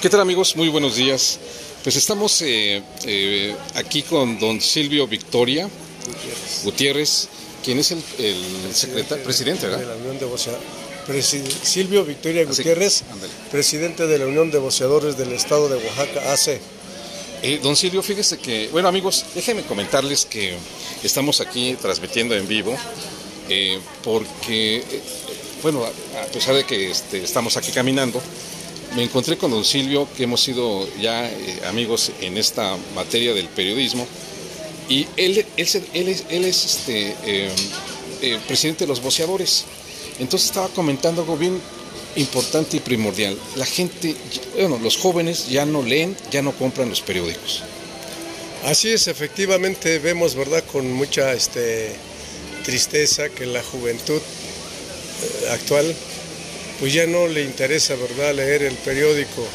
¿Qué tal amigos? Muy buenos días. Pues estamos eh, eh, aquí con don Silvio Victoria Gutiérrez, quien es el, secretario, presidente, ¿verdad? De la Unión de Voceadores. Silvio Victoria Gutiérrez, presidente de la Unión de Voceadores del Estado de Oaxaca, AC. Eh, don Silvio, fíjese que, bueno amigos, déjenme comentarles que estamos aquí transmitiendo en vivo porque, bueno, a pesar de que este, estamos aquí caminando, me encontré con don Silvio, que hemos sido ya eh, amigos en esta materia del periodismo, y él, es, este, em, eh, presidente de los boceadores. Entonces estaba comentando algo bien importante y primordial. La gente, bueno, los jóvenes ya no leen, ya no compran los periódicos. Así es, efectivamente vemos, ¿verdad?, con mucha este, tristeza que la juventud eh, actual pues ya no le interesa, ¿verdad?, leer el periódico.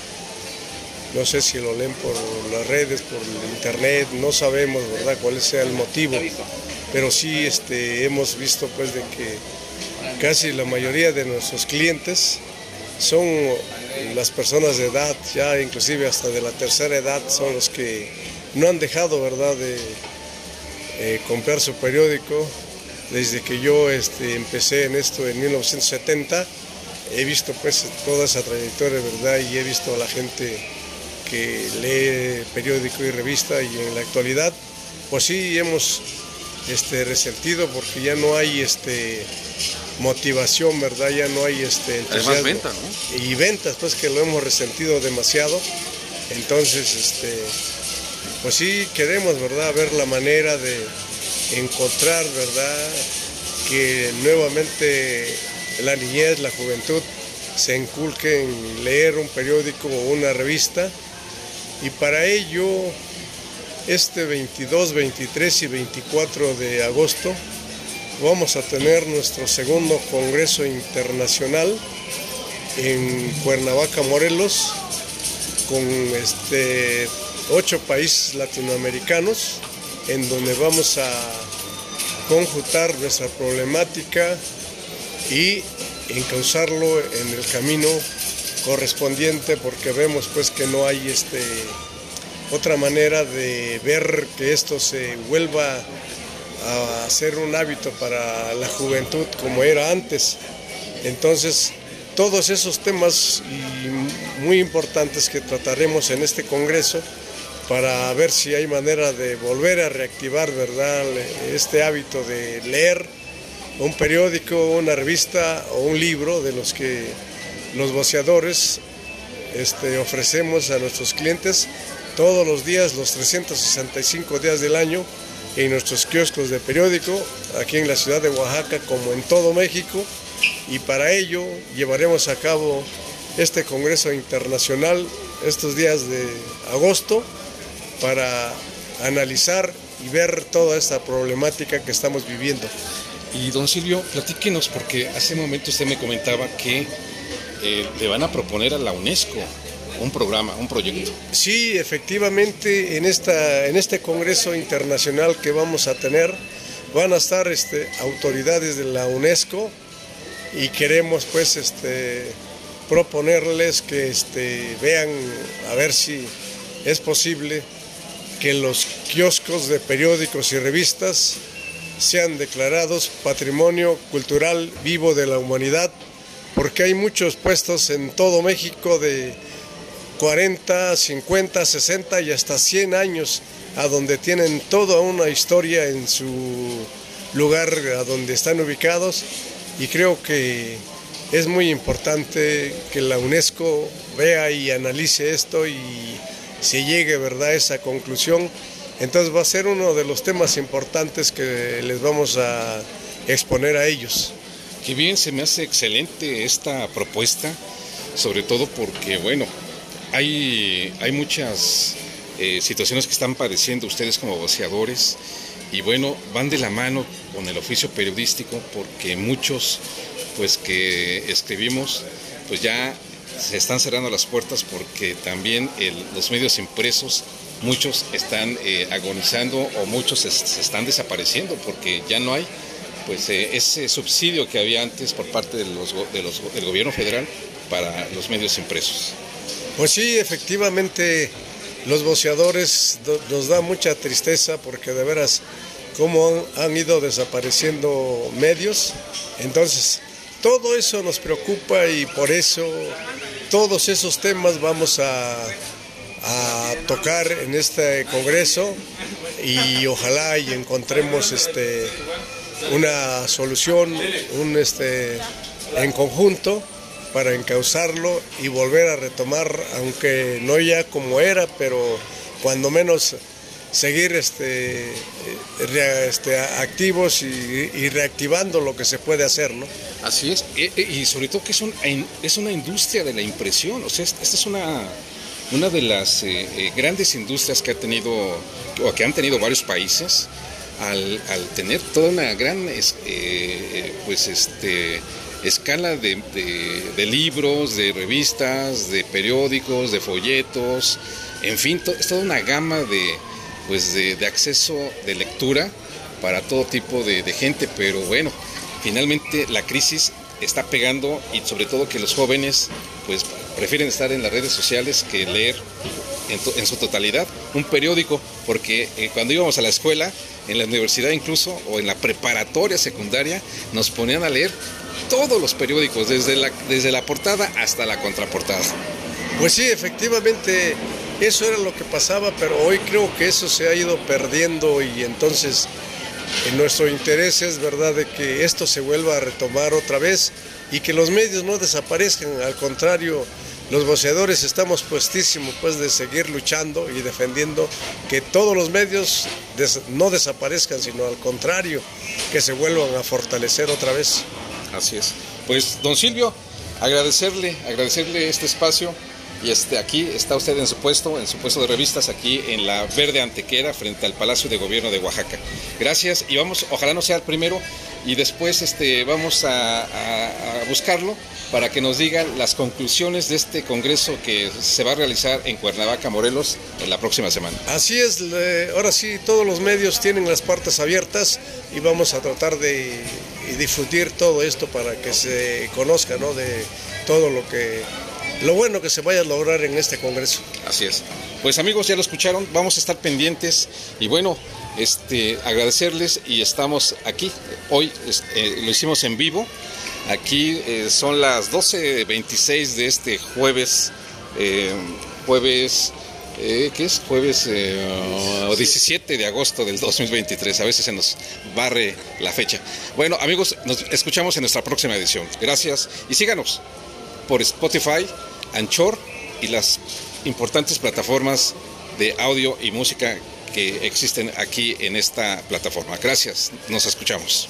No sé si lo leen por las redes, por internet, no sabemos, ¿verdad?, cuál sea el motivo. Pero sí este, hemos visto, pues, de que casi la mayoría de nuestros clientes son las personas de edad, ya inclusive hasta de la tercera edad, son los que no han dejado, ¿verdad?, de eh, comprar su periódico. Desde que yo este, empecé en esto en 1970, he visto pues toda esa trayectoria, ¿verdad? Y he visto a la gente que lee periódico y revista y en la actualidad, pues sí hemos este, resentido porque ya no hay este, motivación, ¿verdad? Ya no hay este, entusiasmo. Además venta, ¿no? Y ventas, pues que lo hemos resentido demasiado. Entonces, este, pues sí queremos, ¿verdad? Ver la manera de encontrar, ¿verdad? Que nuevamente la niñez, la juventud se inculque en leer un periódico o una revista. Y para ello este 22, 23 y 24 de agosto vamos a tener nuestro segundo Congreso Internacional en Cuernavaca, Morelos, con este, ocho países latinoamericanos, en donde vamos a conjuntar nuestra problemática y encauzarlo en el camino correspondiente porque vemos pues que no hay este otra manera de ver que esto se vuelva a ser un hábito para la juventud como era antes. Entonces, todos esos temas muy importantes que trataremos en este congreso para ver si hay manera de volver a reactivar, ¿verdad?, este hábito de leer un periódico, una revista o un libro de los que los boceadores este, ofrecemos a nuestros clientes todos los días, los 365 días del año, en nuestros kioscos de periódico, aquí en la ciudad de Oaxaca como en todo México, y para ello llevaremos a cabo este Congreso Internacional estos días de agosto para analizar y ver toda esta problemática que estamos viviendo. Y don Silvio, platíquenos, porque hace un momento usted me comentaba que eh, le van a proponer a la UNESCO un programa, un proyecto. Sí, efectivamente, en, esta, en este Congreso Internacional que vamos a tener, van a estar este, autoridades de la UNESCO y queremos pues este, proponerles que este, vean a ver si es posible que los kioscos de periódicos y revistas sean declarados Patrimonio Cultural Vivo de la Humanidad, porque hay muchos puestos en todo México de 40, 50, 60 y hasta 100 años, a donde tienen toda una historia en su lugar a donde están ubicados y creo que es muy importante que la UNESCO vea y analice esto y se llegue ¿verdad? a esa conclusión entonces va a ser uno de los temas importantes que les vamos a exponer a ellos. Qué bien, se me hace excelente esta propuesta, sobre todo porque, bueno, hay, hay muchas eh, situaciones que están padeciendo ustedes como voceadores y bueno, van de la mano con el oficio periodístico porque muchos pues que escribimos pues ya se están cerrando las puertas porque también los medios impresos muchos están eh, agonizando o muchos se, están desapareciendo porque ya no hay pues ese subsidio que había antes por parte del gobierno federal para los medios impresos. Pues sí, efectivamente los boceadores nos da mucha tristeza porque de veras cómo han, ido desapareciendo medios. Entonces, todo eso nos preocupa y por eso todos esos temas vamos a, a tocar en este congreso y ojalá y encontremos este una solución un este en conjunto para encauzarlo y volver a retomar aunque no ya como era pero cuando menos seguir este, este activos y, reactivando lo que se puede hacer, ¿no? Así es, e, e, y, sobre todo que es, es una industria de la impresión, o sea, esta es una, una de las eh, eh, grandes industrias que ha tenido, o que han tenido varios países, al, tener toda una gran, eh, pues este, escala de, de, libros, de revistas, de periódicos, de folletos, en fin, es toda una gama de, pues de, acceso de lectura para todo tipo de, gente, pero bueno, finalmente la crisis está pegando y sobre todo que los jóvenes pues prefieren estar en las redes sociales que leer en, su totalidad un periódico, porque eh, cuando íbamos a la escuela, en la universidad incluso, o en la preparatoria secundaria, nos ponían a leer todos los periódicos, desde desde la portada hasta la contraportada. Pues sí, efectivamente, eso era lo que pasaba, pero hoy creo que eso se ha ido perdiendo y entonces en nuestro interés es verdad de que esto se vuelva a retomar otra vez y que los medios no desaparezcan, al contrario, los voceadores estamos puestísimos pues de seguir luchando y defendiendo que todos los medios no desaparezcan, sino al contrario, que se vuelvan a fortalecer otra vez. Así es. Pues don Silvio, agradecerle, agradecerle este espacio y este, aquí está usted en su puesto, en su puesto de revistas, aquí en la Verde Antequera, frente al Palacio de Gobierno de Oaxaca. Gracias y vamos, ojalá no sea el primero, y después este, vamos a, buscarlo para que nos digan las conclusiones de este congreso que se va a realizar en Cuernavaca, Morelos, en la próxima semana. Así es, ahora sí, todos los medios tienen las puertas abiertas y vamos a tratar de difundir todo esto para que se conozca ¿no? de todo lo que lo bueno que se vaya a lograr en este Congreso. Así es. Pues amigos, ya lo escucharon, vamos a estar pendientes y bueno, este, agradecerles y estamos aquí. Hoy eh, lo hicimos en vivo. Aquí eh, son las 12.26 de este jueves, eh, jueves, ¿qué es? Jueves 17 de agosto del 2023. A veces se nos barre la fecha. Bueno, amigos, nos escuchamos en nuestra próxima edición. Gracias y síganos por Spotify, Anchor y las importantes plataformas de audio y música que existen aquí en esta plataforma. Gracias, nos escuchamos.